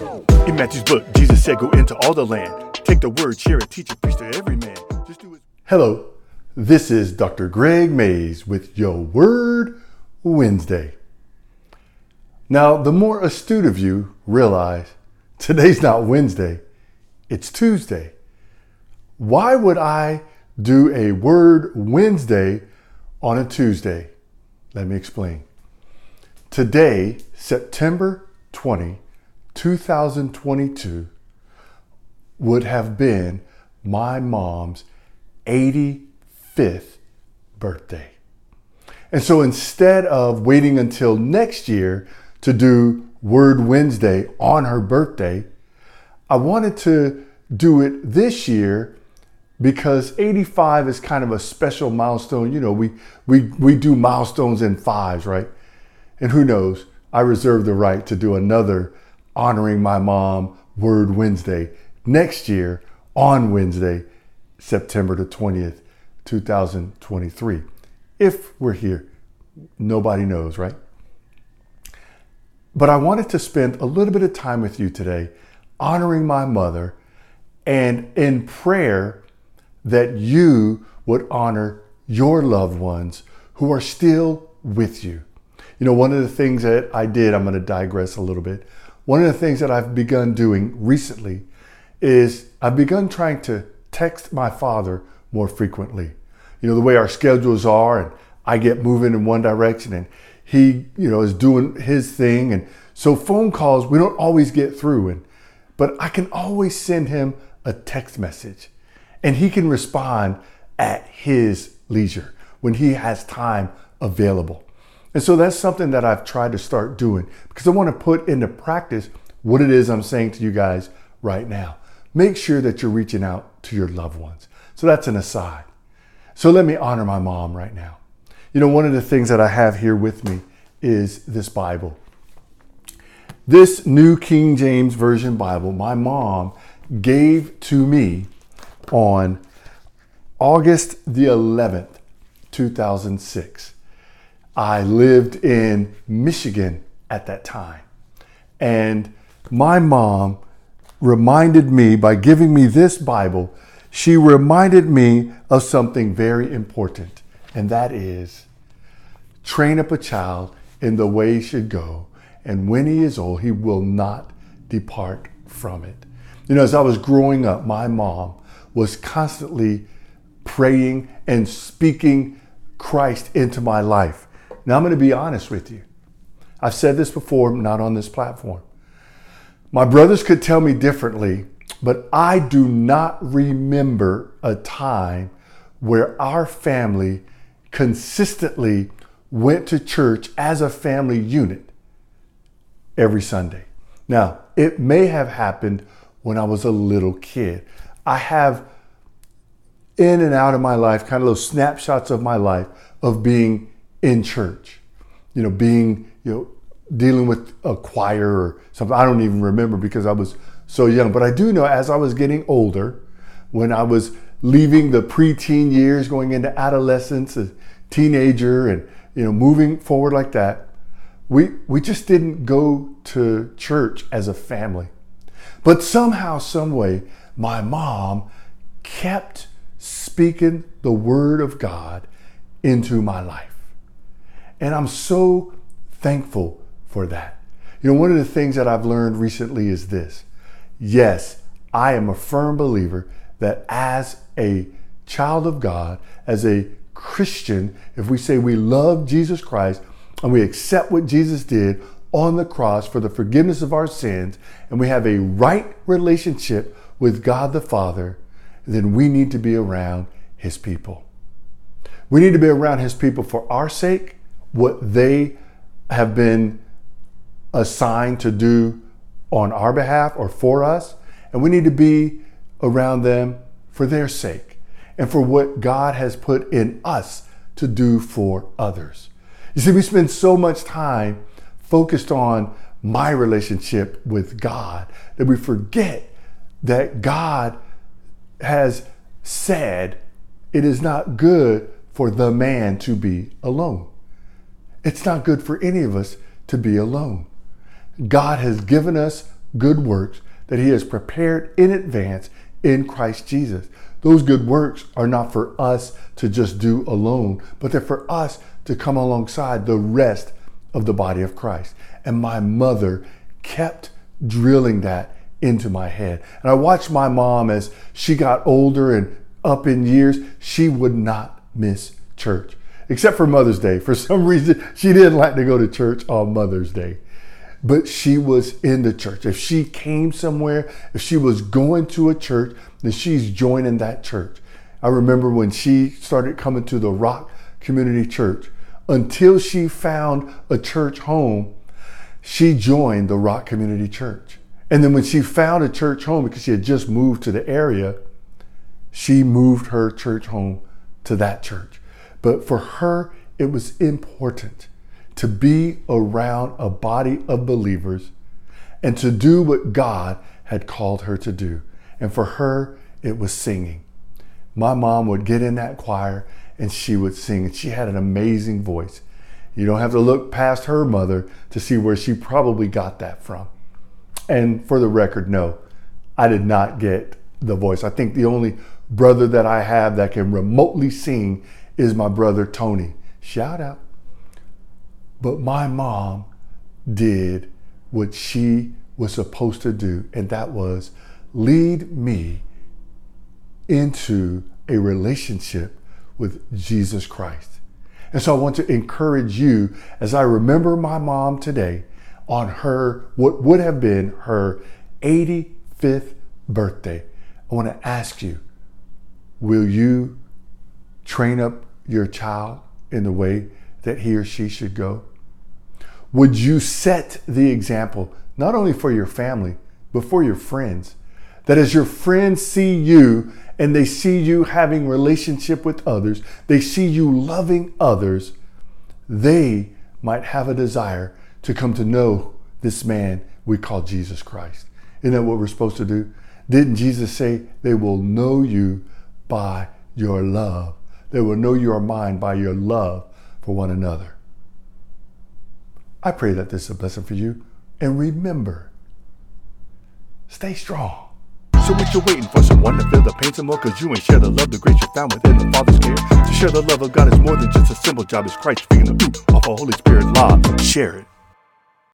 In Matthew's book, Jesus said, Go into all the land, take the word, share it, teach it, preach to every man. Just do it. Hello, this is Dr. Gregg Mays with Your Word Wednesday. Now, the more astute of you realize today's not Wednesday, it's Tuesday. Why would I do a Word Wednesday on a Tuesday? Let me explain. Today, September 20, 2022, would have been my mom's 85th birthday. And so instead of waiting until next year to do Word Wednesday on her birthday, I wanted to do it this year because 85 is kind of a special milestone. You know, we, we, we do milestones in fives, right? And who knows, I reserve the right to do another honoring my mom Word Wednesday next year on Wednesday, September the 20th, 2023. If we're here, nobody knows, right? But I wanted to spend a little bit of time with you today honoring my mother and in prayer that you would honor your loved ones who are still with you. You know, one of the things that I did, I'm going to digress a little bit. One of the things that I've begun doing recently is I've begun trying to text my father more frequently. You know, the way our schedules are, and I get moving in one direction, and he, you know, is doing his thing. And so phone calls, we don't always get through. And but I can always send him a text message and he can respond at his leisure when he has time available. And so that's something that I've tried to start doing because I want to put into practice what it is I'm saying to you guys right now. Make sure that you're reaching out to your loved ones. So that's an aside. So let me honor my mom right now. You know, one of the things that I have here with me is this Bible. This New King James Version Bible, my mom gave to me on August the 11th, 2006. I lived in Michigan at that time. And my mom reminded me by giving me this Bible, she reminded me of something very important, and that is train up a child in the way he should go, and when he is old, he will not depart from it. You know, as I was growing up, my mom was constantly praying and speaking Christ into my life. Now, I'm going to be honest with you. I've said this before, not on this platform. My brothers could tell me differently, but I do not remember a time where our family consistently went to church as a family unit every Sunday. Now, it may have happened when I was a little kid. I have in and out of my life, kind of those snapshots of my life of being in church, you know, being, you know, dealing with a choir or something. I don't even remember because I was so young. But I do know as I was getting older, when I was leaving the preteen years, going into adolescence, a teenager, and you know, moving forward like that, we we just didn't go to church as a family. But somehow, some way, my mom kept speaking the word of God into my life. And I'm so thankful for that. You know, one of the things that I've learned recently is this. Yes, I am a firm believer that as a child of God, as a Christian, if we say we love Jesus Christ and we accept what Jesus did on the cross for the forgiveness of our sins, and we have a right relationship with God the Father, then we need to be around His people. We need to be around His people for our sake, what they have been assigned to do on our behalf or for us, and we need to be around them for their sake and for what God has put in us to do for others. You see, we spend so much time focused on my relationship with God that we forget that God has said it is not good for the man to be alone. It's not good for any of us to be alone. God has given us good works that he has prepared in advance in Christ Jesus. Those good works are not for us to just do alone, but they're for us to come alongside the rest of the body of Christ. And my mother kept drilling that into my head. And I watched my mom as she got older and up in years, she would not miss church, except for Mother's Day. For some reason, she didn't like to go to church on Mother's Day. But she was in the church. If she came somewhere, if she was going to a church, then she's joining that church. I remember when she started coming to the Rock Community Church, until she found a church home, she joined the Rock Community Church. And then when she found a church home, because she had just moved to the area, she moved her church home to that church. But for her, it was important to be around a body of believers and to do what God had called her to do. And for her, it was singing. My mom would get in that choir and she would sing. And she had an amazing voice. You don't have to look past her mother to see where she probably got that from. And for the record, no, I did not get the voice. I think the only brother that I have that can remotely sing is my brother Tony. Shout out. But my mom did what she was supposed to do, and that was lead me into a relationship with Jesus Christ. And so I want to encourage you as I remember my mom today on her, what would have been her 85th birthday. I want to ask you, will you train up your child in the way that he or she should go? Would you set the example, not only for your family, but for your friends? That as your friends see you and they see you having relationship with others, they see you loving others, they might have a desire to come to know this man we call Jesus Christ. Isn't that what we're supposed to do? Didn't Jesus say they will know you by your love? They will know you are mine by your love for one another. I pray that this is a blessing for you. And remember, stay strong. So what you waiting for? Someone to feel the pain some more? Cause you ain't share the love, the grace you found within the Father's care. To share the love of God is more than just a simple job. It's Christ speaking the ooh off a Holy Spirit law. Share it.